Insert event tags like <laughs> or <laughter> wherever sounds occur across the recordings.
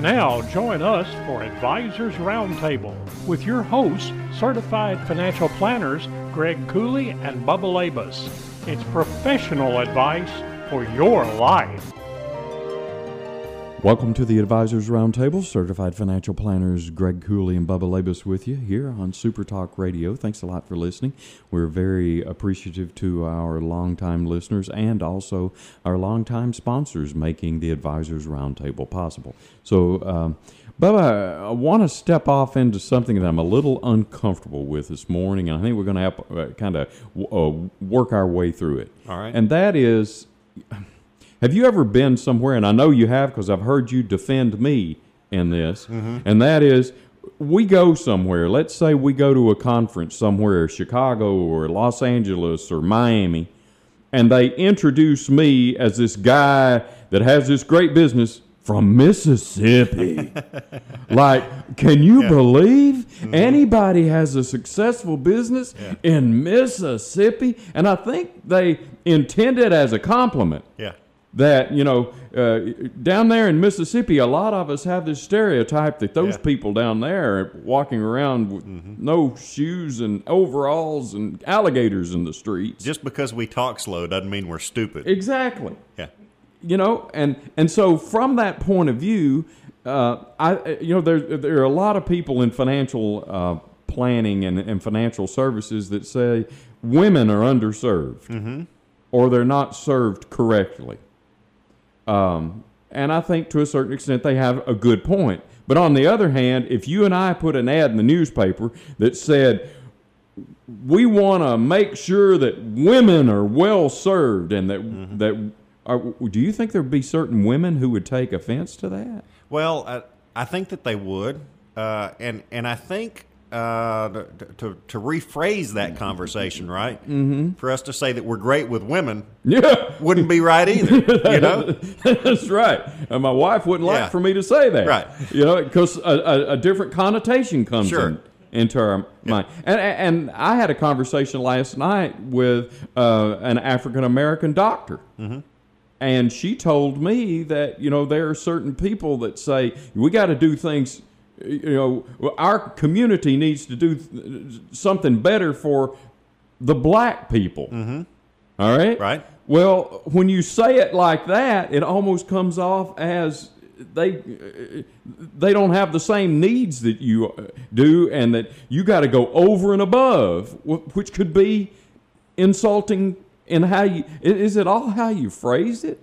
Now, join us for Advisors Roundtable with your hosts, certified financial planners Greg Cooley and Bubba Labus. It's professional advice for your life. Welcome to the Advisors Roundtable. Certified financial planners Greg Cooley and Bubba Labus with you here on Super Talk Radio. Thanks a lot for listening. We're very appreciative to our longtime listeners and also our longtime sponsors making the Advisors Roundtable possible. So, um, Bubba, I want to step off into something that I'm a little uncomfortable with this morning, and I think we're going to have uh, kind of uh, work our way through it. All right. And that is. Have you ever been somewhere, and I know you have because I've heard you defend me in this, mm-hmm. and that is we go somewhere. Let's say we go to a conference somewhere, Chicago or Los Angeles or Miami, and they introduce me as this guy that has this great business from Mississippi. <laughs> like, can you believe mm-hmm. anybody has a successful business in Mississippi? And I think they intend it as a compliment Yeah. That you know uh, down there in Mississippi, a lot of us have this stereotype that those Yeah. people down there are walking around with no shoes and overalls and alligators in the streets. Just because we talk slow doesn't mean we're stupid. exactly, Yeah. you know, and and so from that point of view, uh, I you know there there are a lot of people in financial uh, planning and, and financial services that say women are underserved or they're not served correctly. Um, and I think to a certain extent they have a good point. But on the other hand, if you and I put an ad in the newspaper that said, we want to make sure that women are well served and that, that are, do you think there'd be certain women who would take offense to that? Well, I, I think that they would, uh, and and I think uh, to, to rephrase that conversation, right? Mm-hmm. For us to say that we're great with women Yeah, wouldn't be right either. <laughs> you know? that's right. And my wife wouldn't like for me to say that. Right. You know, because a, a, a different connotation comes Sure. in, into our mind. And, and I had a conversation last night with uh, an African American doctor. Mm-hmm. And she told me that, you know, there are certain people that say, we got to do things, you know, our community needs to do something better for the black people. Mm-hmm. All right? Right. Well, when you say it like that, it almost comes off as they they don't have the same needs that you uh, do, and that you got to go over and above, which could be insulting in how you. Is it all how you phrase it?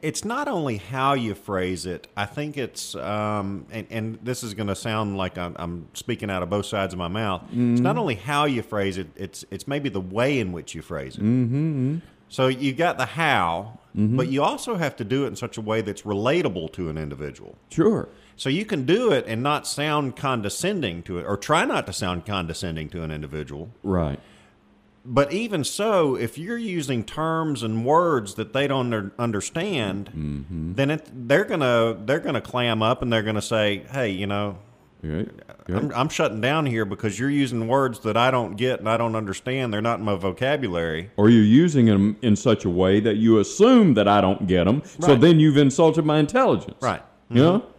It's not only how you phrase it. I think it's, um, and, and this is going to sound like I'm, I'm speaking out of both sides of my mouth. It's not only how you phrase it. It's it's maybe the way in which you phrase it. Mm-hmm. So you got the how, but you also have to do it in such a way that's relatable to an individual. Sure. So you can do it and not sound condescending to it, or try not to sound condescending to an individual. Right. But even so, if you're using terms and words that they don't under- understand, mm-hmm. then it, they're gonna they're gonna clam up and they're gonna say, "Hey, you know, Right. I'm, I'm shutting down here because you're using words that I don't get and I don't understand. They're not in my vocabulary." Or you're using them in such a way that you assume that I don't get them, so then you've insulted my intelligence. Right. You know? Mm-hmm.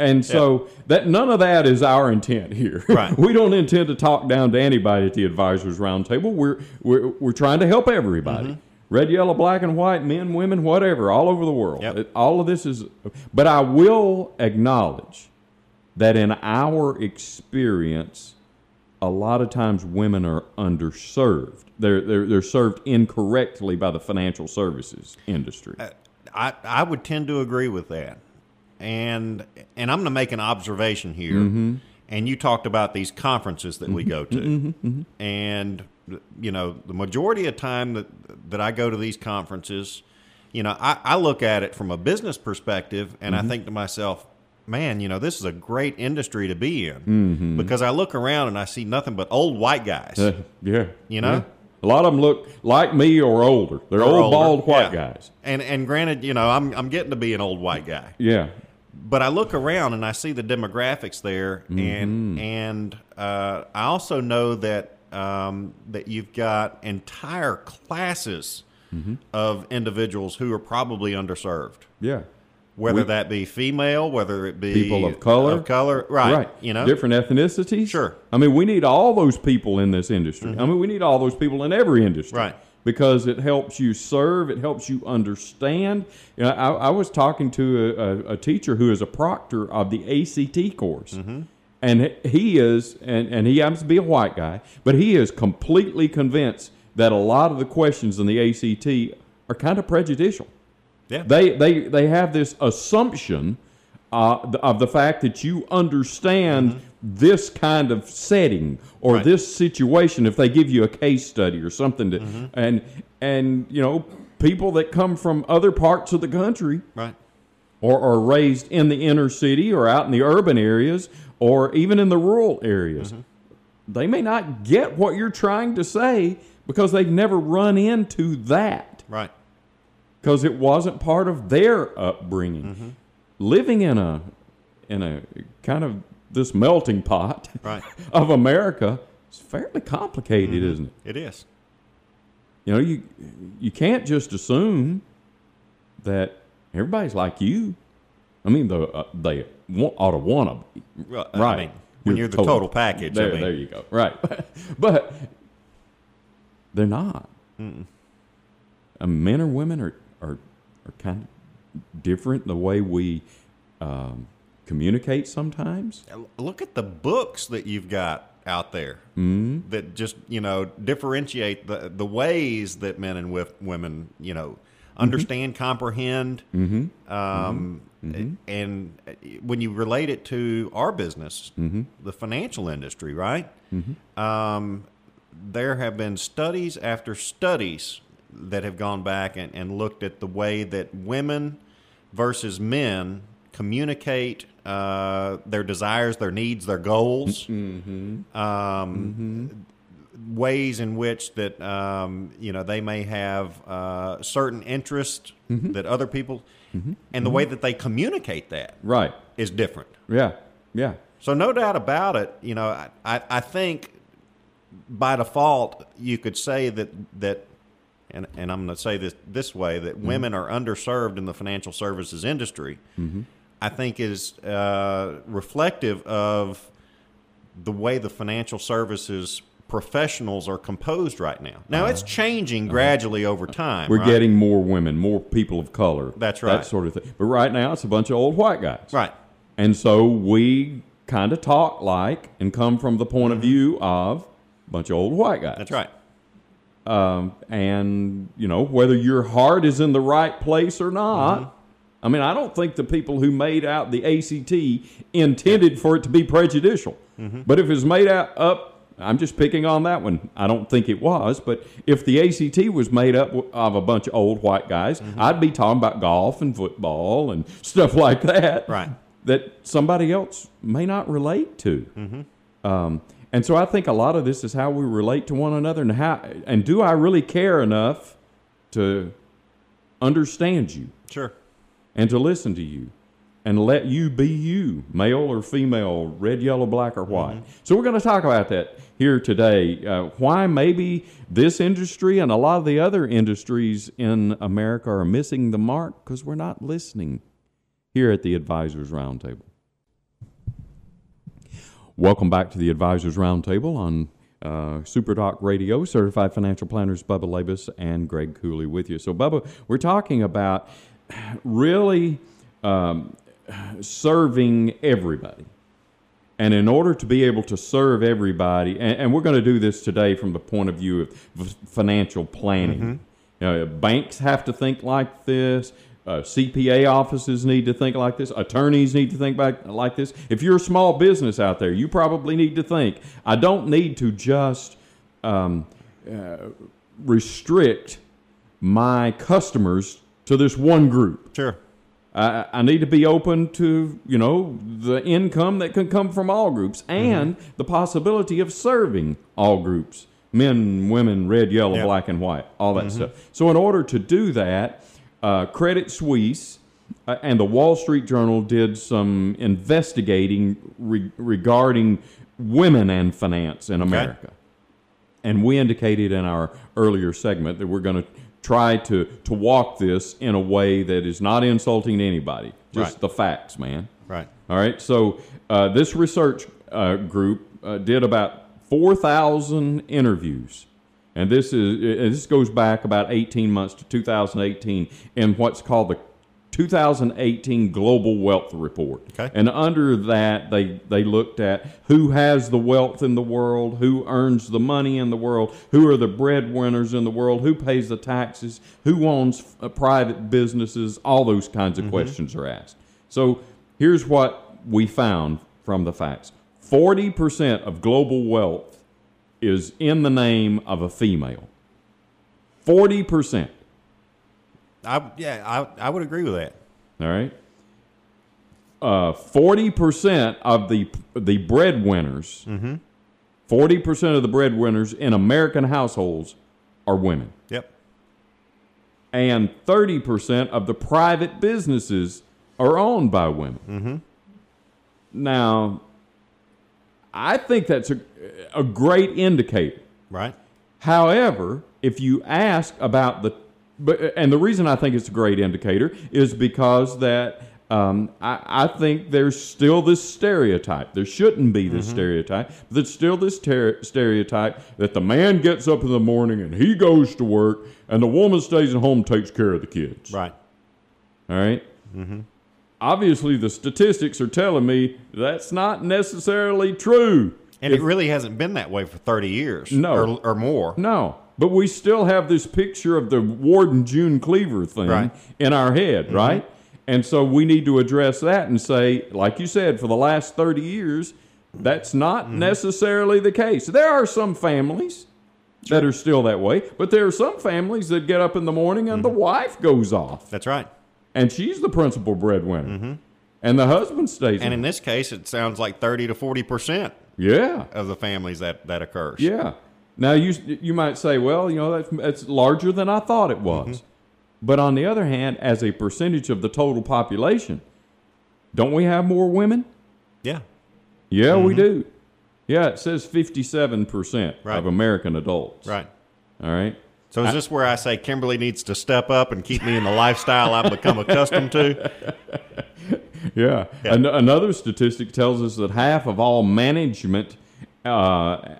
And so that none of that is our intent here. <laughs> Right. we don't intend to talk down to anybody at the advisors roundtable. We're we're we're trying to help everybody. Mm-hmm. Red, yellow, black, and white, men, women, whatever, all over the world. Yep. It- all of this is but I will acknowledge that in our experience, a lot of times women are underserved. They're, they're, they're served incorrectly by the financial services industry. I I would tend to agree with that, and and I'm going to make an observation here. Mm-hmm. And you talked about these conferences that we mm-hmm. go to, mm-hmm. and you know the majority of time that that I go to these conferences, you know I, I look at it from a business perspective, and I think to myself, man, you know, this is a great industry to be in because I look around and I see nothing but old white guys. Uh, yeah. You know? Yeah. A lot of them look like me or older. They're Or old, older. bald white Yeah. guys. And and granted, you know, I'm I'm getting to be an old white guy. Yeah. But I look around and I see the demographics there, Mm-hmm. and and uh, I also know that um, that you've got entire classes Mm-hmm. of individuals who are probably underserved, Yeah. whether We- that be female, whether it be People of color. of color, right? You know, different ethnicities. Sure. I mean, we need all those people in this industry. I mean, we need all those people in every industry. Right. Because it helps you serve, it helps you understand. You know, I, I was talking to a, a, a teacher who is a proctor of the ACT course. And he is, and, and he happens to be a white guy, but he is completely convinced that a lot of the questions in the ACT are kind of prejudicial yeah, they they they have this assumption uh, of the fact that you understand this kind of setting or Right. this situation if they give you a case study or something to mm-hmm. and and you know people that come from other parts of the country right, or are raised in the inner city or out in the urban areas or even in the rural areas mm-hmm. they may not get what you're trying to say because they've never run into that. Right, because it wasn't part of their upbringing. Mm-hmm. Living in a in a kind of this melting pot Right. <laughs> of America is fairly complicated, isn't it? it is. You know, you you can't just assume that everybody's like you. I mean, the, uh, they wa- ought to want to be. Well, I Right. mean, when you're, the total, package, There, I mean, there you go. Right. <laughs> but they're not. Uh, men or women are, are, are kind of different the way we um, communicate sometimes. look at the books that you've got out there mm-hmm. that just you know differentiate the the ways that men and wi- women you know mm-hmm. understand comprehend mm-hmm. um, and when you relate it to our business the financial industry right? Um, there have been studies after studies that have gone back and, and looked at the way that women versus men communicate uh, their desires, their needs, their goals, um, ways in which that um, you know they may have uh, certain interests that other people, and the way that they communicate that Right. is different. Yeah. Yeah. So no doubt about it, you know, I, I, I think by default you could say that that and, and I'm going to say this this way that women are underserved in the financial services industry. I think is uh, reflective of the way the financial services professionals are composed right now. Now it's changing gradually over time. We're right? getting more women, more people of color. That's right. That sort of thing. But right now, it's a bunch of old white guys. right. And so we kind of talk like and come from the point of view of a bunch of old white guys. Mm-hmm. That's right. Um, and, you know, whether your heart is in the right place or not. Mm-hmm. I mean, I don't think the people who made out the ACT intended for it to be prejudicial. Mm-hmm. But if it was made out up, I'm just picking on that one. I don't think it was. But if the ACT was made up of a bunch of old white guys, Mm-hmm. I'd be talking about golf and football and <laughs> stuff like that. Right. That somebody else may not relate to. Mm-hmm. Um, and so I think a lot of this is how we relate to one another, and how and do I really care enough to understand you Sure. And to listen to you and let you be you, male or female, red, yellow, black, or white. So we're going to talk about that here today. Uh, why maybe this industry and a lot of the other industries in America are missing the mark because we're not listening here at the Advisors Roundtable. Welcome back to the Advisors Roundtable on uh, Super Talk Radio. Certified financial planners Bubba Labus and Greg Cooley with you. So, Bubba, we're talking about really um, serving everybody. And in order to be able to serve everybody, and, and we're going to do this today from the point of view of financial planning. You know, banks have to think like this. Uh, CPA offices need to think like this. Attorneys need to think back like this. If you're a small business out there, you probably need to think. I don't need to just um, uh, restrict my customers to this one group. Sure. I, I need to be open to you know the income that can come from all groups and the possibility of serving all groups men women red yellow Yeah. black and white all that stuff so in order to do that uh, credit suisse uh, and the wall street journal did some investigating re- regarding women and finance in america and we indicated in our earlier segment that we're going to try to, to walk this in a way that is not insulting to anybody. Just Right. the facts, man. Right. All right. So uh, this research uh, group uh, did about 4,000 interviews. And this is this goes back about 18 months to 2018 in what's called the 2018 Global Wealth Report. Okay. And under that, they, they looked at who has the wealth in the world, who earns the money in the world, who are the breadwinners in the world, who pays the taxes, who owns uh, private businesses, all those kinds of questions are asked. So here's what we found from the facts 40% of global wealth is in the name of a female. 40%. I, yeah, I, I would agree with that. All right. Uh, Forty percent of the the breadwinners, 40 percent of the breadwinners in American households are women, Yep. and thirty percent of the private businesses are owned by women. Mm-hmm. Now, I think that's a a great indicator. Right. However, if you ask about the, but and the reason I think it's a great indicator is because that um, I, I think there's still this stereotype. There shouldn't be this stereotype. But there's still this ter- stereotype that the man gets up in the morning and he goes to work, and the woman stays at home and takes care of the kids. Right. All right? mm-hmm. Obviously, the statistics are telling me that's not necessarily true. And it really hasn't been that way for 30 years. No. Or, or more. No, but we still have this picture of the Ward and June Cleaver thing Right. in our head, mm-hmm. right? And so we need to address that and say, like you said, for the last 30 years, that's not mm-hmm. necessarily the case. There are some families that are still that way, but there are some families that get up in the morning and the mm-hmm. wife goes off, That's right. and she's the principal breadwinner, and the husband stays. And in in this case, it sounds like 30 to 40% yeah, of the families that, that occurs. Yeah. Now you you might say, well, you know, that's that's larger than I thought it was. Mm-hmm. But on the other hand, as a percentage of the total population, don't we have more women? Yeah. Yeah, we mm-hmm. do. Yeah, it says 57% Right. of American adults. Right. All right. So is this where I say Kimberly needs to step up and keep me in the lifestyle I've become accustomed to? <laughs> Yeah. An- another statistic tells us that half of all management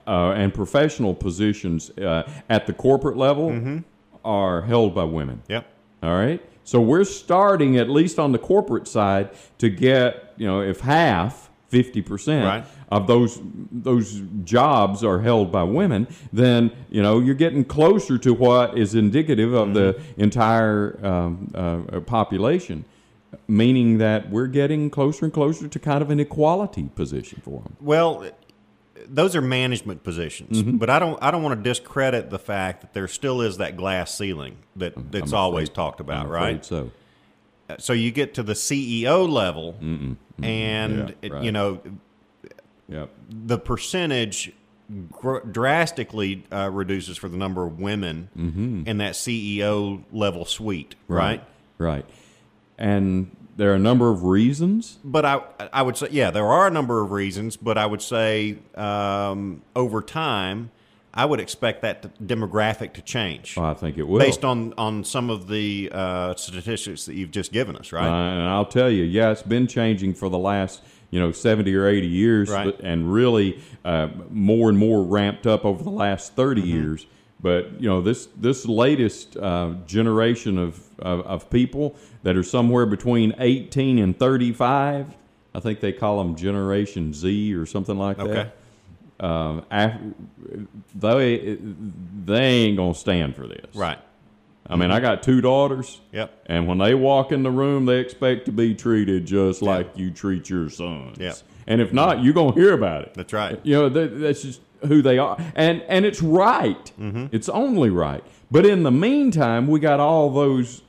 and professional positions uh, at the corporate level are held by women. Yep. All right. So we're starting, at least on the corporate side, to get, you know, if half, 50% Right. of those those jobs are held by women, then, you know, you're getting closer to what is indicative of the entire um, uh, population, meaning that we're getting closer and closer to kind of an equality position for them. Well, those are management positions, Mm-hmm. but I don't I don't want to discredit the fact that there still is that glass ceiling that that's always talked about, right? So, So you get to the CEO level, and Yeah, it- right. you know yep. the percentage gr- drastically uh, reduces for the number of women in that CEO level suite, right? Right. And there are a number of reasons. But I I would say yeah, there are a number of reasons, but I would say um, over time, I would expect that demographic to change Well, I think it will. based on on some of the uh, statistics that you've just given us, right? Uh, and I'll tell you, yeah, it's been changing for the last you know seventy or eighty years, Right. and really uh, more and more ramped up over the last 30 Mm-hmm. years. But you know this this latest uh, generation of, of of people that are somewhere between eighteen and thirty five, I think they call them Generation Z or something like Okay. that. Um, af- they they ain't gonna stand for this, Right. I mean, I got two daughters. Yep. And when they walk in the room, they expect to be treated just like you treat your sons. Yeah. And if not, you're going to hear about it. That's right. You know, that, that's just who they are. And and it's right. It's only right. But in the meantime, we got all those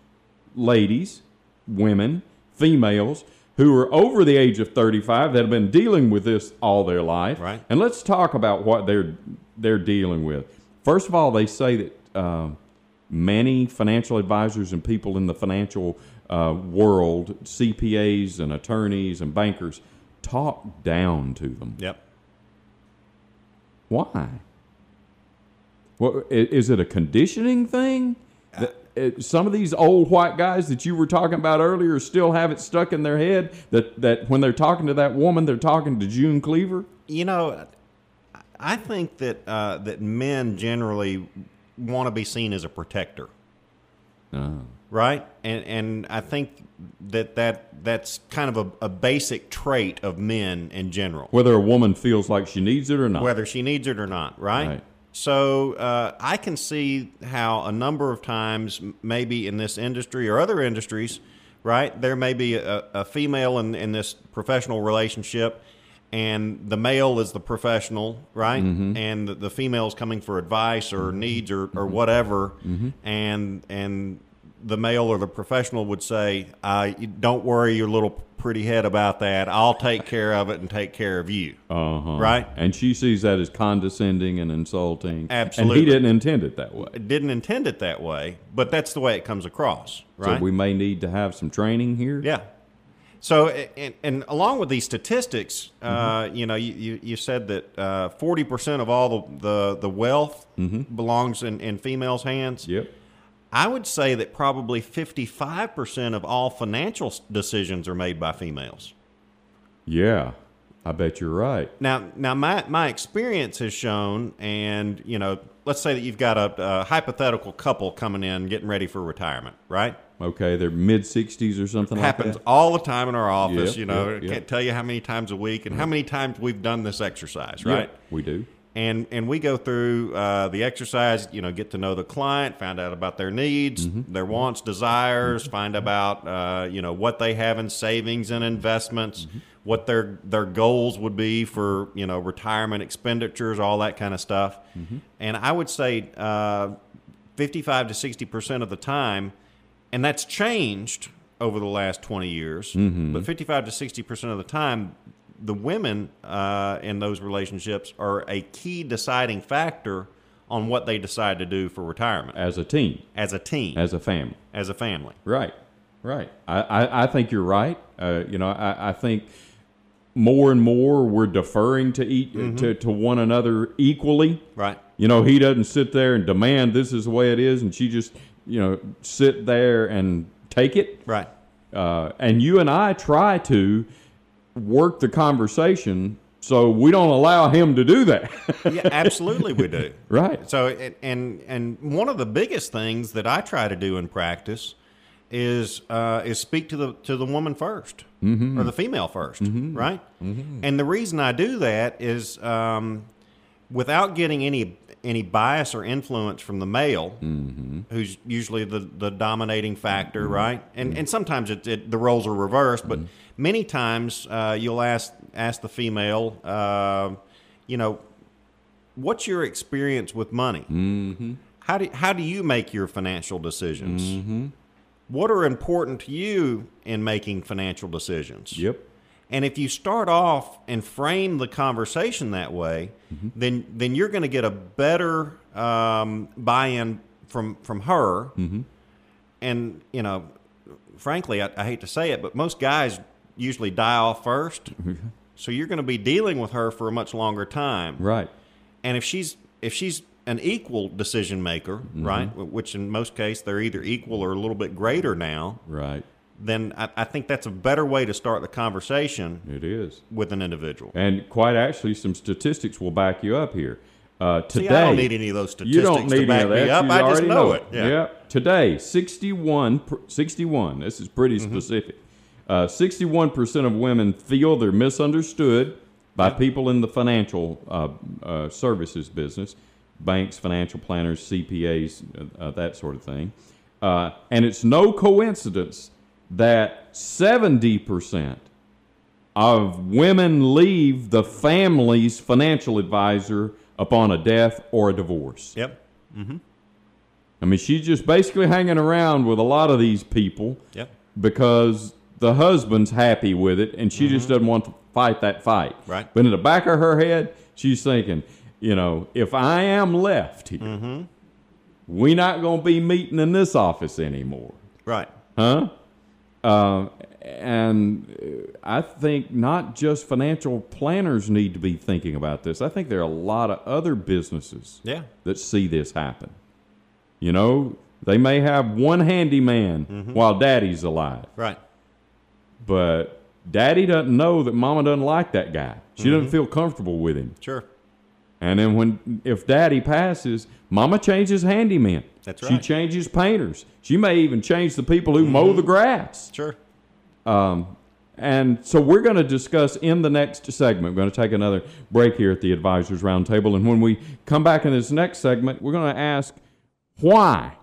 ladies, women, females who are over the age of 35 that have been dealing with this all their life. Right. And let's talk about what they're they're dealing with. First of all, they say that uh, many financial advisors and people in the financial uh, world, CPAs and attorneys and bankers, talk down to them. Yep. Why? Well, is it a conditioning thing? That- Some of these old white guys that you were talking about earlier still have it stuck in their head that, that when they're talking to that woman, they're talking to June Cleaver. You know, I think that uh, that men generally want to be seen as a protector, right? And and I think that that that's kind of a, a basic trait of men in general, Whether a woman feels like she needs it or not. whether she needs it or not, right? Right. So uh, I can see how a number of times, maybe in this industry or other industries, right, there may be a, a female in, in this professional relationship, and the male is the professional, right, mm-hmm. and the, the female is coming for advice or mm-hmm. needs or, or mm-hmm. whatever, and and the male or the professional would say, uh, "Don't worry your little pretty head about that. I'll take care of it and take care of you." uh-huh. Right. And she sees that as condescending and insulting. Absolutely. And he didn't intend it that way. didn't intend it that way, but that's the way it comes across, right? So we may need to have some training here. yeah. So, and, and along with these statistics, uh, Mm-hmm. you know, you, you, said that forty percent of all the the, the wealth belongs in, in females' hands. Mm-hmm. Yep. I would say that probably fifty five percent of all financial decisions are made by females. Yeah. I bet you're right. Now, now my, my experience has shown, and you know, let's say that you've got a, a hypothetical couple coming in getting ready for retirement, right? Okay, they're mid 60s or something happens like that. all the time in our office. Yep, you know, yep, yep. can't tell you how many times a week and how mm-hmm. many times we've done this exercise, right? We do. And and we go through uh, the exercise. You know, get to know the client, find out about their needs, Mm-hmm. their wants, desires, find about uh, you know what they have in savings and investments, Mm-hmm. what their their goals would be for you know retirement expenditures, all that kind of stuff. Mm-hmm. And I would say uh, fifty-five to sixty percent of the time, and that's changed over the last 20 years but 55 to 60 percent of the time the women uh, in those relationships are a key deciding factor on what they decide to do for retirement As a team, as a team as a family. as a family Right, right. I, I, I think you're right. Uh, you know, I, I think more and more we're deferring to eat to, to one another equally. right You know, he doesn't sit there and demand this is the way it is, and she just you know sit there and take it. right Uh, and you and I try to work the conversation so we don't allow him to do that. <laughs> yeah absolutely we do <laughs> right. So and- and one of the biggest things that I try to do in practice is uh, is speak to the to the woman 1st or the female 1st right? And the reason I do that is um, without getting any any bias or influence from the male, who's usually the, the dominating factor, right? And and sometimes it, it the roles are reversed, but many times uh, you'll ask ask the female, uh, you know, what's your experience with money? Mm-hmm. How do how do you make your financial decisions? Mm-hmm. What are important to you in making financial decisions? Yep. And if you start off and frame the conversation that way, mm-hmm. then then you're going to get a better um, buy-in from from her. Mm-hmm. And you know, frankly, I, I hate to say it, but most guys usually die off first. Mm-hmm. so you're going to be dealing with her for a much longer time. Right. And if she's if she's an equal decision maker, right, which in most cases they're either equal or a little bit greater now, Right. Then I, I think that's a better way to start the conversation It is. with an individual. And quite actually, some statistics will back you up here. Uh, today, See, I don't need any of those statistics you don't need to back any of that. me up. You I just already know, it. Yeah. Yep. Today, 61, per- 61, this is pretty Mm-hmm. specific. Uh, 61% of women feel they're misunderstood by people in the financial uh, uh, services business, banks, financial planners, CPAs, uh, uh, that sort of thing. Uh, and it's no coincidence that 70% of women leave the family's financial advisor upon a death or a divorce. Yep. Mm-hmm. I mean, she's just basically hanging around with a lot of these people Yep. because the husband's happy with it, and she just doesn't want to fight that fight. Right. But in the back of her head, she's thinking, you know, if I am left here, we're not going to be meeting in this office anymore, Right. huh? Uh, and uh, I think not just financial planners need to be thinking about this. I think there are a lot of other businesses Yeah. that see this happen. You know, they may have one handyman while daddy's alive, Right. but daddy doesn't know that mama doesn't like that guy. She doesn't feel comfortable with him. Sure. And then when if daddy passes, mama changes handyman. That's She changes painters. She may even change the people who mow the mm-hmm. grass. Sure. Um, and so we're going to discuss in the next segment. We're going to take another break here at the Advisors Roundtable. And when we come back in this next segment, we're going to ask why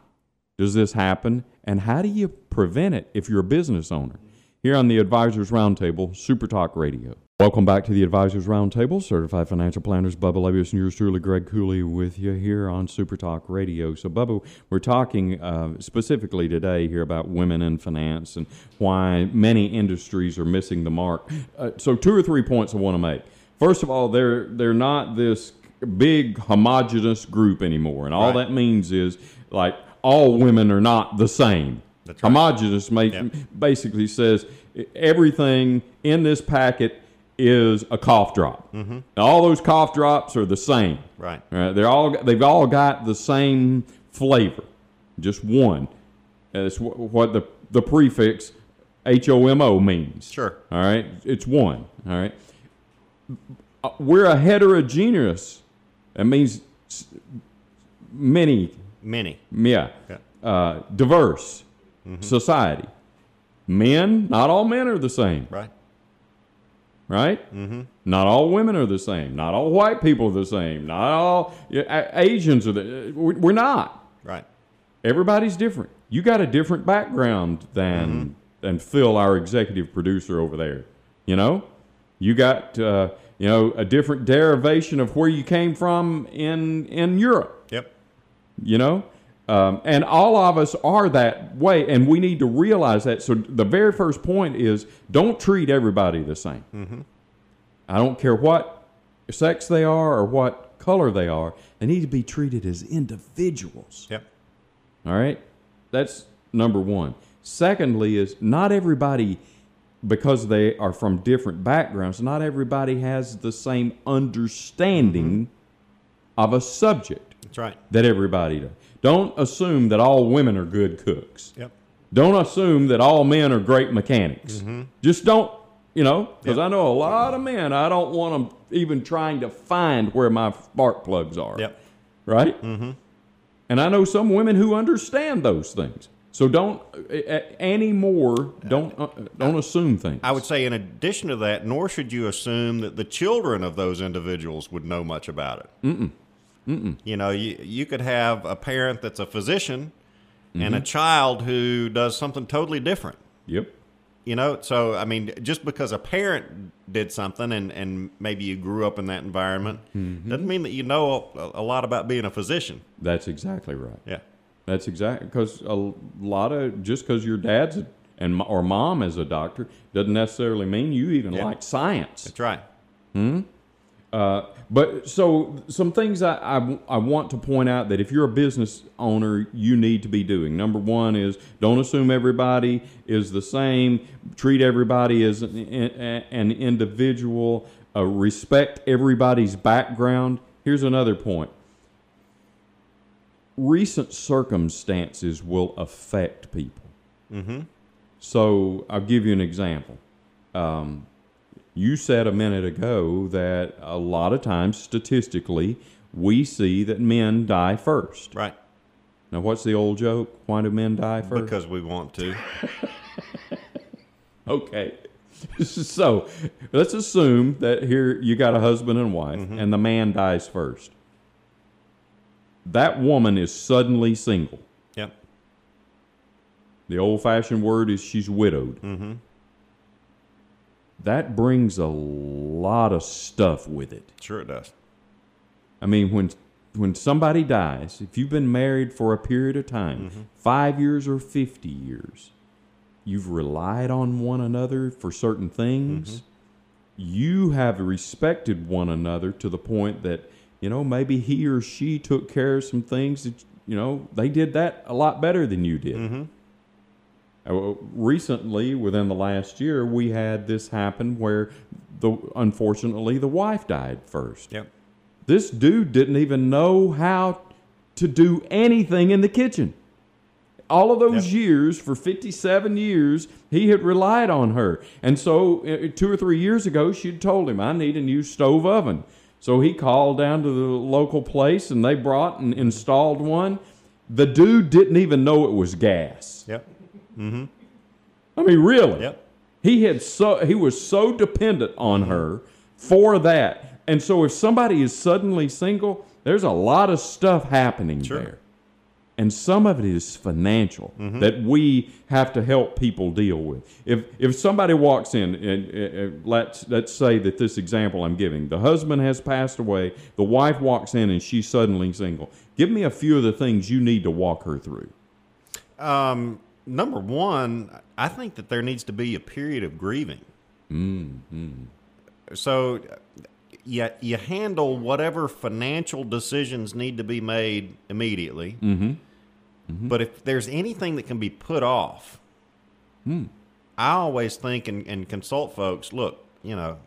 does this happen and how do you prevent it if you're a business owner? Here on the Advisors Roundtable, Super Talk Radio. Welcome back to the Advisors Roundtable. Certified financial planners Bubba Labus and yours truly, Greg Cooley, with you here on Super Talk Radio. So, Bubba, we're talking uh, specifically today here about women in finance and why many industries are missing the mark. Uh, so, two or three points I want to make. First of all, they're they're not this big homogenous group anymore, and all Right. that means is like all women are not the same. That's right. Homogenous Yep. basically says everything in this packet is a cough drop. Mm-hmm. All those cough drops are the same. Right. Right, they're all they've all got the same flavor, just one. That's what the the prefix HOMO means. Sure. All right, it's one. All right, Uh, we're a heterogeneous. That means many Many. yeah. Yeah. Uh, diverse society. Men, not all men are the same, Right. Right? Mm-hmm. Not all women are the same. Not all white people are the same. Not all Asians are the. we- We're not. Right. Everybody's different. You got a different background than than Phil, our executive producer over there. You know, you got uh, you know a different derivation of where you came from in in Europe Yep. you know um, and all of us are that way and we need to realize that so the very first point is don't treat everybody the same Mm-hmm. i don't care what sex they are or what color they are they need to be treated as individuals Yep. all right that's number one secondly is not everybody because they are from different backgrounds not everybody has the same understanding of a subject That's right. that everybody does. Don't assume that all women are good cooks. Yep. Don't assume that all men are great mechanics. Just don't, you know, because Yep. I know a lot of men, I don't want them even trying to find where my spark plugs are. Yep. Right? Mm-hmm. And I know some women who understand those things. So don't uh, anymore. Don't uh, don't assume things. I would say, in addition to that, nor should you assume that the children of those individuals would know much about it. Mm-mm. Mm-mm. You know, you, you could have a parent that's a physician and a mm-hmm. child who does something totally different. Yep. You know, so I mean, just because a parent did something and, and maybe you grew up in that environment mm-hmm. doesn't mean that you know a, a lot about being a physician. That's exactly right. Yeah. That's exactly because a lot of just because your dad's a, and or mom is a doctor doesn't necessarily mean you even Yeah. like science. That's right. Hmm? Uh, but so some things I, I, I want to point out that if you're a business owner, you need to be doing. Number one is don't assume everybody is the same. Treat everybody as an, an individual. Uh, respect everybody's background. Here's another point. Recent circumstances will affect people. So I'll give you an example. Um, you said a minute ago that a lot of times, statistically, we see that men die first. Right. Now, what's the old joke? Why do men die first? Because we want to. <laughs> Okay. <laughs> so let's assume that here you got a husband and wife, and the man dies first. That woman is suddenly single. Yep. The old fashioned word is she's widowed. Mm-hmm. That brings a lot of stuff with it. Sure it does. I mean, when when somebody dies, if you've been married for a period of time, five years or fifty years, you've relied on one another for certain things. You have respected one another to the point that you know maybe he or she took care of some things that you know they did that a lot better than you did. Uh, recently, within the last year, we had this happen where the unfortunately the wife died first. Yep. This dude didn't even know how to do anything in the kitchen. All of those Yep. years, for 57 years, he had relied on her. And so, uh, two or three years ago, she'd told him, I need a new stove oven. So he called down to the local place and they brought and installed one. The dude didn't even know it was gas. Yep. I mean, really? Yep. He had so he was so dependent on her for that. And so if somebody is suddenly single, there's a lot of stuff happening Sure. there. And some of it is financial that we have to help people deal with. If if somebody walks in and uh, let's let's say that this example I'm giving, the husband has passed away, the wife walks in and she's suddenly single. Give me a few of the things you need to walk her through. Um, number one, I think that there needs to be a period of grieving. So, you, you handle whatever financial decisions need to be made immediately. Mm-hmm. But if there's anything that can be put off, I always think and, and consult folks. Look, you know,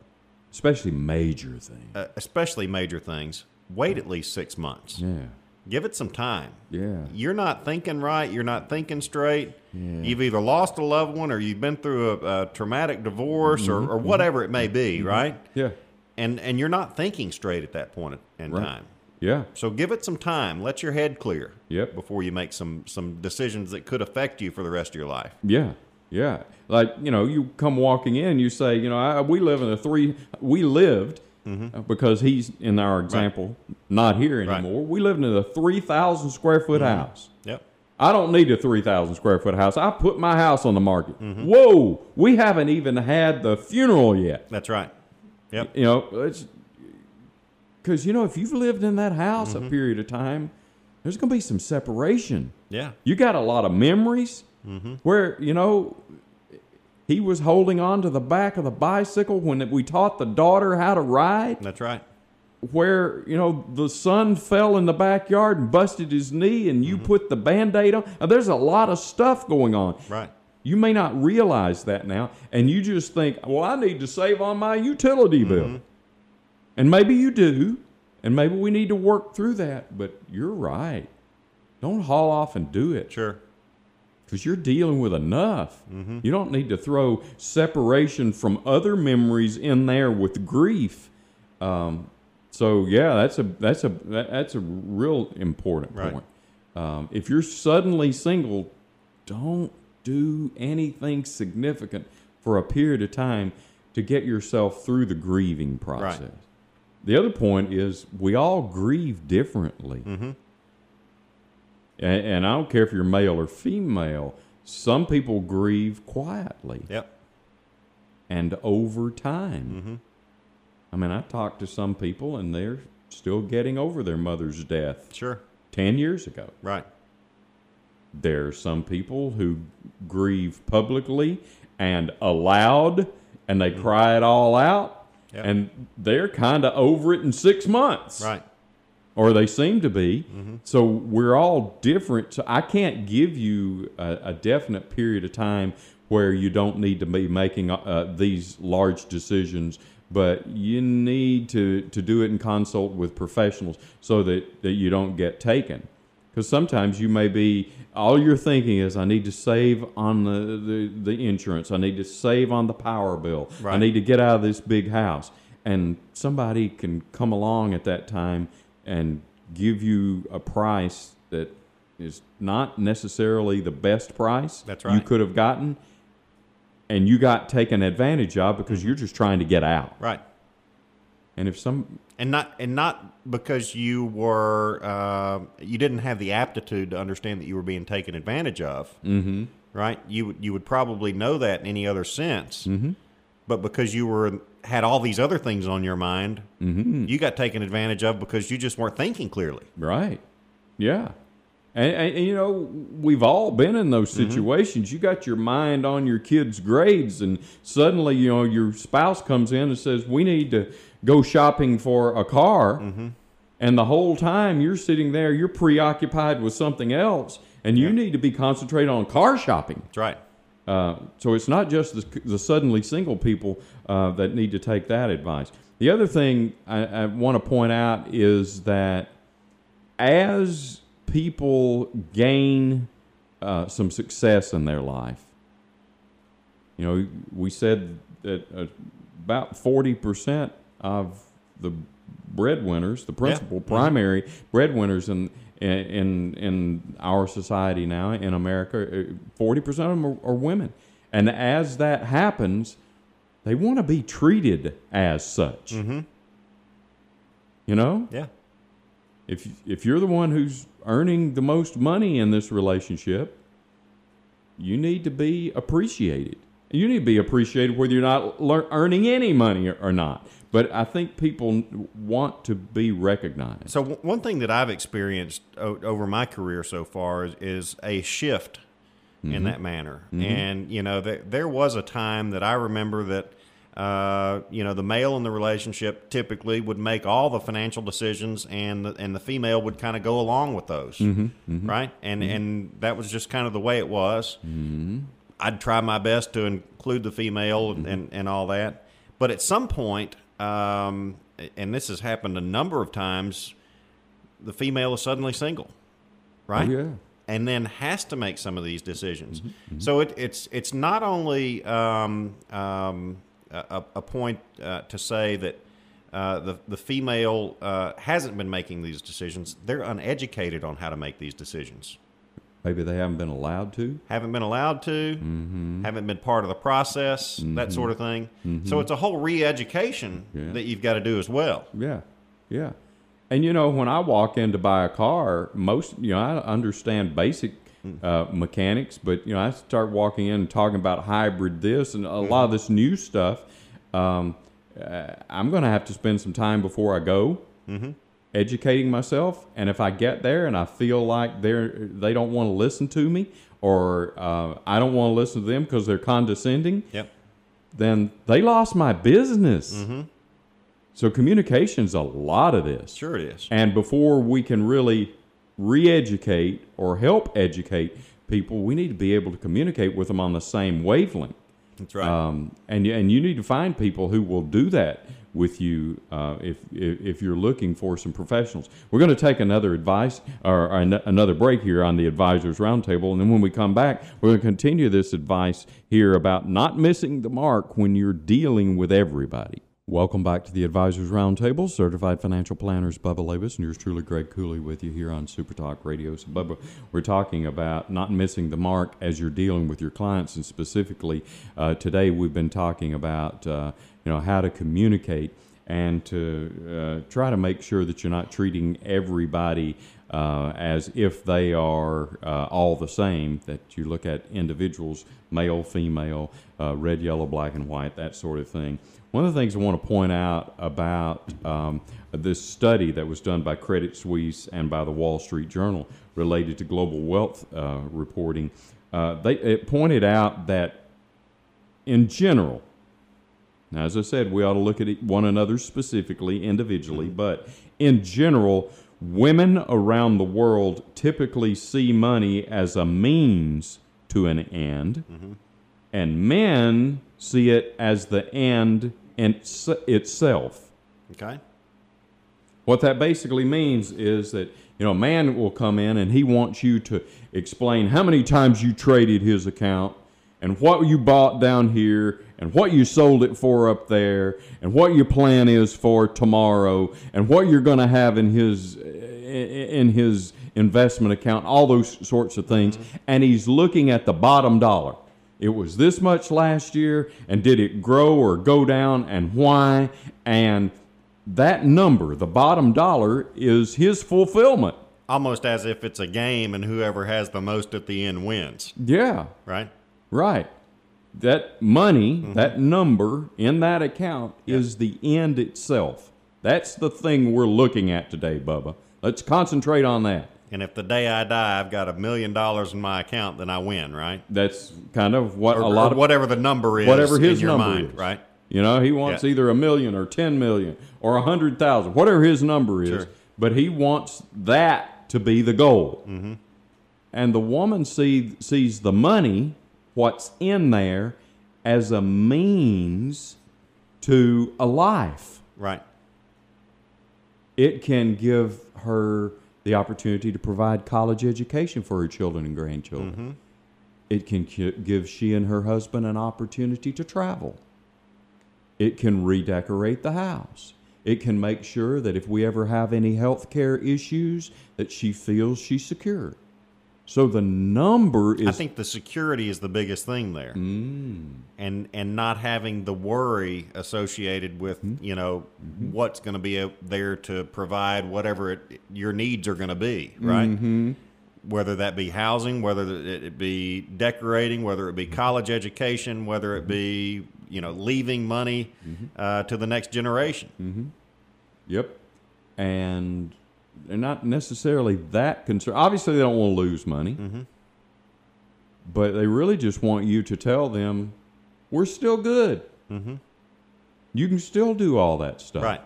Especially major things. uh, especially major things. Wait at least six months. Yeah. Give it some time. Yeah. You're not thinking right. You're not thinking straight. You've either lost a loved one or you've been through a, a traumatic divorce or, mm-hmm. or whatever it may be, mm-hmm. Mm-hmm. right? Yeah. And and you're not thinking straight at that point in Right. time. Yeah. So give it some time. Let your head clear. Yep. Before you make some some decisions that could affect you for the rest of your life. Yeah, yeah. Like you know, you come walking in, you say, you know, I, we live in a three. We lived uh, because he's in our example not here Right. anymore. We live in a three thousand square foot house. Yep. I don't need a three thousand square foot house. I put my house on the market. Mm-hmm. Whoa, we haven't even had the funeral yet. That's right. Yep. You know, it's because you know if you've lived in that house Mm-hmm. a period of time, there's going to be some separation. Yeah. You got a lot of memories where, you know, he was holding on to the back of the bicycle when we taught the daughter how to ride, That's right. where, you know, the son fell in the backyard and busted his knee and you mm-hmm. put the band aid on. Now, there's a lot of stuff going on. Right. You may not realize that now, and you just think, well, I need to save on my utility bill. Mm-hmm. And maybe you do, and maybe we need to work through that, but you're right. Don't haul off and do it Sure. Because you're dealing with enough. Mm-hmm. You don't need to throw separation from other memories in there with grief. Um, so yeah, that's a that's a that's a real important Right. point. Um, if you're suddenly single, don't do anything significant for a period of time to get yourself through the grieving process. The other point is we all grieve differently. Mm-hmm. And, and I don't care if you're male or female. Some people grieve quietly Yep. and over time. Mm-hmm. I mean, I talked to some people and they're still getting over their mother's death Sure. 10 years ago. Right. There are some people who grieve publicly and aloud and they cry it all out Yep. and they're kind of over it in six months. Right. Or they seem to be. So we're all different. So I can't give you a, a definite period of time where you don't need to be making uh, these large decisions, but you need to, to do it in consult with professionals so that, that you don't get taken. Because sometimes you may be, all you're thinking is, I need to save on the, the, the insurance. I need to save on the power bill. I need to get out of this big house. And somebody can come along at that time and give you a price that is not necessarily the best price That's right. you could have gotten. And you got taken advantage of because you're just trying to get out. Right. And if some, and not and not because you were uh, you didn't have the aptitude to understand that you were being taken advantage of. Mm-hmm. Right. You would you would probably know that in any other sense. Mm-hmm. But because you were had all these other things on your mind, Mm-hmm. you got taken advantage of because you just weren't thinking clearly. Right. Yeah. And, and, you know, we've all been in those Mm-hmm. situations. You got your mind on your kids' grades, and suddenly, you know, your spouse comes in and says, "We need to go shopping for a car," Mm-hmm. and the whole time you're sitting there, you're preoccupied with something else, and you need to be concentrated on car shopping. That's right. Uh, so it's not just the, the suddenly single people uh, that need to take that advice. The other thing I, I want to point out is that as people gain uh, some success in their life, you know, we said that uh, about 40% of the breadwinners, the principal primary breadwinners in, in, in our society now, in America, uh, 40% of them are, are women. And as that happens, they want to be treated as such. Mm-hmm. You know? Yeah. if if you're the one who's earning the most money in this relationship, you need to be appreciated. You need to be appreciated whether you're not lear- earning any money or, or not. But I think people want to be recognized. So w- one thing that I've experienced o- over my career so far is, is a shift in mm-hmm. that manner. Mm-hmm. And you know, there, there was a time that I remember that uh, you know the male in the relationship typically would make all the financial decisions, and the, and the female would kind of go along with those, mm-hmm. right? And and that was just kind of the way it was. I'd try my best to include the female and, and, and all that. But at some point, um, and this has happened a number of times, the female is suddenly single, right? Oh, yeah. And then has to make some of these decisions. So it, it's it's not only um, um, a, a point uh, to say that uh, the the female uh, hasn't been making these decisions; they're uneducated on how to make these decisions Maybe they haven't been allowed to. haven't been allowed to, haven't been part of the process, that sort of thing. So it's a whole re-education Yeah. that you've got to do as well. Yeah, yeah. And you know, when I walk in to buy a car, most you know, I understand basic uh, mechanics, but you know, I start walking in and talking about hybrid this and a lot of this new stuff. Um, uh, I'm going to have to spend some time before I go. Educating myself, and if I get there and I feel like they're they don't want to listen to me, or uh, I don't want to listen to them because they're condescending, Yep. then they lost my business. So communication's a lot of this. Sure it is. And before we can really re-educate or help educate people, we need to be able to communicate with them on the same wavelength. That's right. Um, and and you need to find people who will do that with you uh, if, if you're looking for some professionals. We're going to take another advice or, or an- another break here on the Advisors Roundtable, and then when we come back, we're going to continue this advice here about not missing the mark when you're dealing with everybody. Welcome back to the Advisors Roundtable. Certified financial planners Bubba Labus and yours truly, Greg Cooley, with you here on Super Talk Radio. So, Bubba, we're talking about not missing the mark as you're dealing with your clients, and specifically uh, today we've been talking about uh, you know how to communicate and to uh, try to make sure that you're not treating everybody uh, as if they are uh, all the same. That you look at individuals, male, female, uh, red, yellow, black, and white, that sort of thing. One of the things I want to point out about um, this study that was done by Credit Suisse and by the Wall Street Journal related to global wealth uh, reporting, uh, they it pointed out that in general, now, as I said, we ought to look at one another specifically, individually, mm-hmm. but in general, women around the world typically see money as a means to an end, mm-hmm. and men see it as the end in s- itself. okay. What that basically means is that you know a man will come in and he wants you to explain how many times you traded his account and what you bought down here and what you sold it for up there and what your plan is for tomorrow and what you're going to have in his in his investment account all those sorts of things. And he's looking at the bottom dollar. It was this much last year and did it grow or go down and why? And that number, the bottom dollar, is his fulfillment. Almost as if it's a game and whoever has the most at the end wins, Yeah, right? Right. That money, that number in that account is the end itself. That's the thing we're looking at today, Bubba. Let's concentrate on that. And if the day I die, I've got a million dollars in my account, then I win, right? That's kind of what Or, a lot of whatever the number is, whatever his in your number mind, is. right? You know, he wants Yeah. either a million or ten million or a hundred thousand, whatever his number is. Sure. But he wants that to be the goal. Mm-hmm. And the woman see, sees the money, what's in there, as a means to a life. Right. It can give her the opportunity to provide college education for her children and grandchildren. Mm-hmm. It can give she and her husband an opportunity to travel. It can redecorate the house. It can make sure that if we ever have any health care issues, that she feels she's secure. So the number is I think the security is the biggest thing there, mm. and and not having the worry associated with Mm-hmm. you know what's going to be there to provide whatever it, your needs are going to be, right? Mm-hmm. Whether that be housing, whether it be decorating, whether it be Mm-hmm. college education, whether it be you know leaving money Mm-hmm. uh, to the next generation. Yep. And they're not necessarily that concerned. Obviously, they don't want to lose money. Mm-hmm. But they really just want you to tell them, we're still good. Mm-hmm. You can still do all that stuff. Right.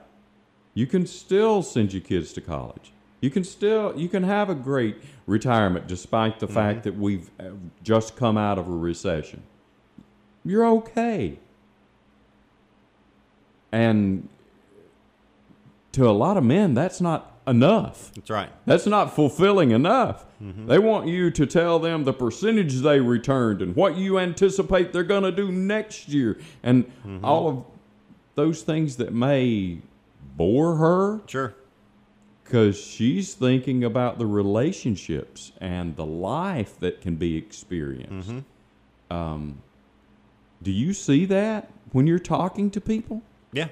You can still send your kids to college. You can still you can have a great retirement despite the fact that we've uh, just come out of a recession. You're okay. And to a lot of men that's not enough. That's right. That's not fulfilling enough. Mm-hmm. They want you to tell them the percentage they returned and what you anticipate they're going to do next year and mm-hmm. all of those things that may bore her Sure. because she's thinking about the relationships and the life that can be experienced. Mm-hmm. Um, do you see that when you're talking to people? Yeah.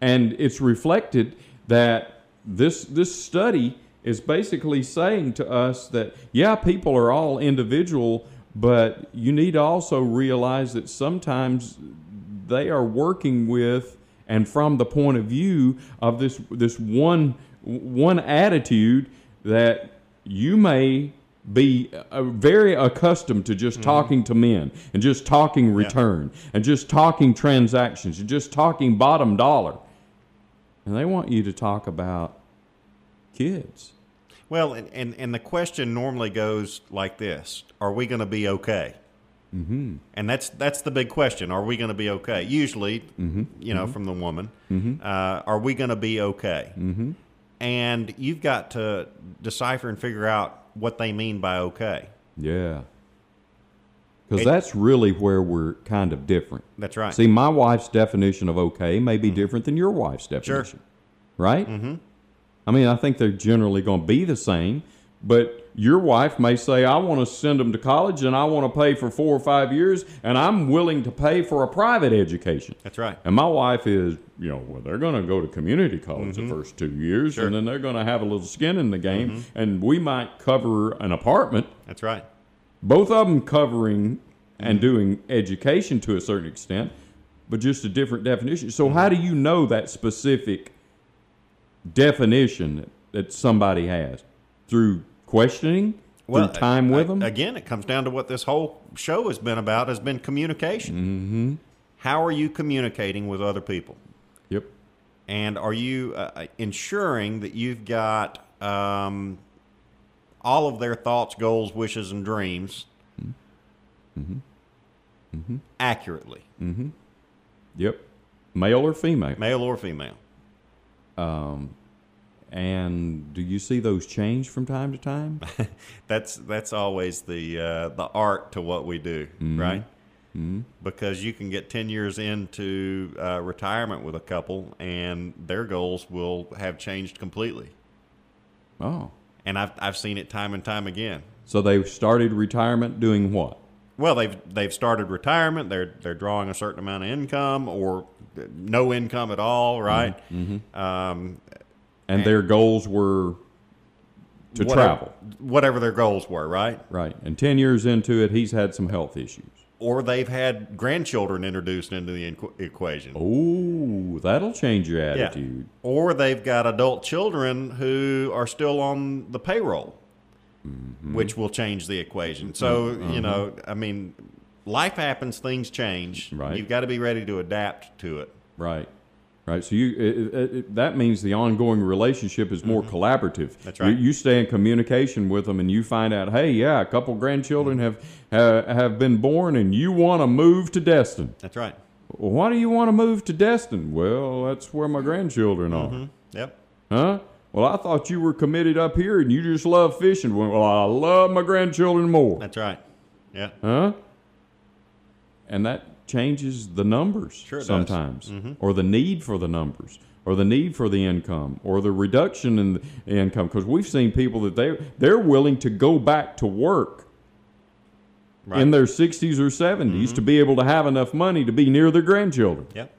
and it's reflected that this this study is basically saying to us that yeah people are all individual but you need to also realize that sometimes they are working with and from the point of view of this this one one attitude that you may be uh, very accustomed to just talking to men and just talking return and just talking transactions and just talking bottom dollar and they want you to talk about kids Well, and, and, and the question normally goes like this Are we going to be okay? Mm-hmm. And that's that's the big question. Are we going to be okay? Usually, you know, from the woman, uh, are we going to be okay? Mm-hmm. And you've got to decipher and figure out what they mean by okay. yeah because that's really where we're kind of different That's right. see my wife's definition of okay may be mm-hmm. different than your wife's definition right mm-hmm. i mean i think they're generally going to be the same but your wife may say i want to send them to college and i want to pay for four or five years and i'm willing to pay for a private education That's right. And my wife is, you know, well, they're going to go to community college the mm-hmm. first two years, Sure. and then they're going to have a little skin in the game, mm-hmm. and we might cover an apartment, That's right. Both of them covering and doing education to a certain extent, but just a different definition. So, how do you know that specific definition that, somebody has? Through questioning, through time with them? Again, it comes down to what this whole show has been about has been communication. Mm-hmm. How are you communicating with other people? yep. And are you uh, ensuring that you've got um, all of their thoughts, goals, wishes, and dreams accurately, Yep. Male or female? male or female? Um, And do you see those change from time to time? <laughs> That's that's always the uh, the art to what we do, right? Mm-hmm. Because you can get ten years into uh, retirement with a couple, and their goals will have changed completely. oh. And I've I've seen it time and time again. So they've started retirement doing what? Well, they've they've started retirement. They're they're drawing a certain amount of income or uh, no income at all, mm-hmm. right? Mm-hmm. Um, And their goals were to whatever- travel. whatever their goals were, right? Right. And 10 years into it, he's had some health issues. Or they've had grandchildren introduced into the equ- equation. Oh, that'll change your Yeah. attitude. Or they've got adult children who are still on the payroll, Mm-hmm. which will change the equation. So, you know, I mean, life happens, things change. Right. You've got to be ready to adapt to it. Right. Right. So you it, it, that means the ongoing relationship is more collaborative. Mm-hmm. That's You- right. You, stay in communication with them, and you find out, hey, yeah, a couple grandchildren have have, have been born, and you want to move to Destin. That's right. Well, why do you want to move to Destin? Well, that's where my grandchildren are. Mm-hmm. Yep. Huh? Well, I thought you were committed up here, and you just love fishing. Well, I love my grandchildren more. That's right. Yeah. Huh? And that changes the numbers Sure sometimes, mm-hmm. or the need for the numbers, or the need for the income, or the reduction in the income. Because we've seen people that they they're willing to go back to work Right. in their 60s or 70s mm-hmm. to be able to have enough money to be near their grandchildren. Yep.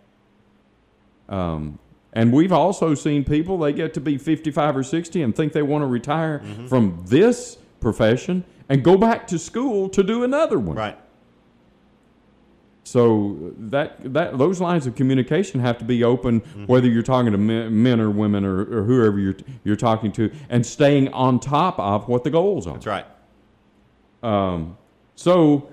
Um, and we've also seen people they get to be 55 or 60 and think they want to retire Mm-hmm. from this profession and go back to school to do another one. Right. So that that those lines of communication have to be open, whether you're talking to men, men or women or, or whoever you're you're talking to, and staying on top of what the goals are. That's right. So,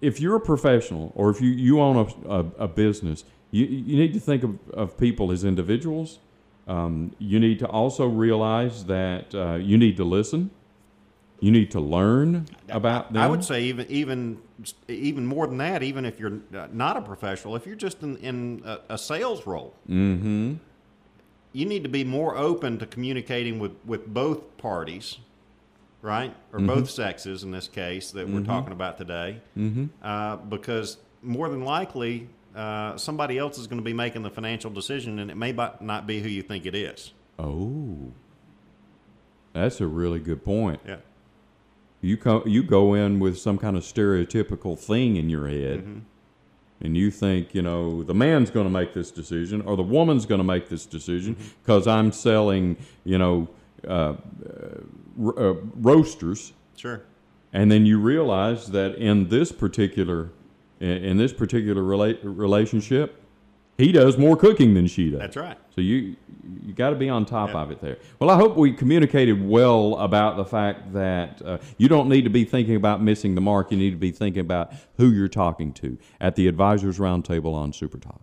if you're a professional or if you, you own a, a, a business, you, you need to think of, of people as individuals. Um, you need to also realize that uh, you need to listen. You need to learn about them. I would say even even even more than that. Even if you're not a professional, if you're just in, in a, a sales role, mm-hmm. you need to be more open to communicating with with both parties, right, or Mm-hmm. both sexes in this case that we're talking about today, mm-hmm. uh, because more than likely. Uh, somebody else is going to be making the financial decision, and it may not be who you think it is. Oh, that's a really good point. Yeah, You co- you go in with some kind of stereotypical thing in your head, Mm-hmm. and you think you know the man's going to make this decision or the woman's going to make this decision Mm-hmm. because I'm selling you know uh, uh, ro- uh, roasters, sure. and then you realize that in this particular in, in this particular rela- relationship, he does more cooking than she does. That's right. So you you got to be on top Yeah. of it there. Well, I hope we communicated well about the fact that uh, you don't need to be thinking about missing the mark. You need to be thinking about who you're talking to at the Advisors Roundtable on Super Talk.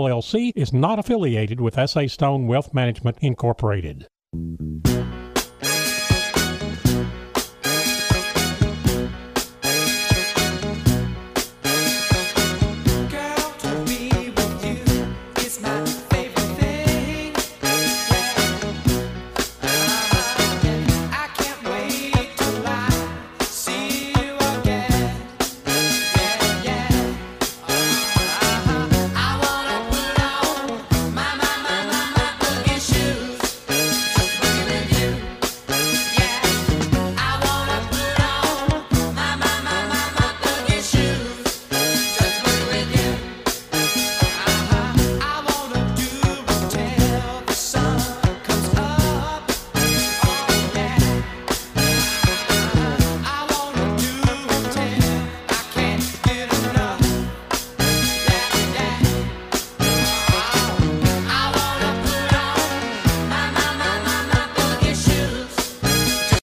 LLC is not affiliated with S.A. Stone Wealth Management Incorporated.